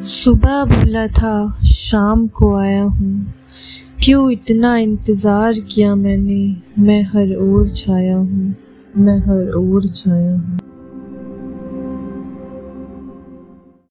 सुबह भूला था, शाम को आया हूँ। क्यों इतना इंतज़ार किया मैंने? मैं हर ओर छाया हूँ। मैं हर ओर छाया हूँ।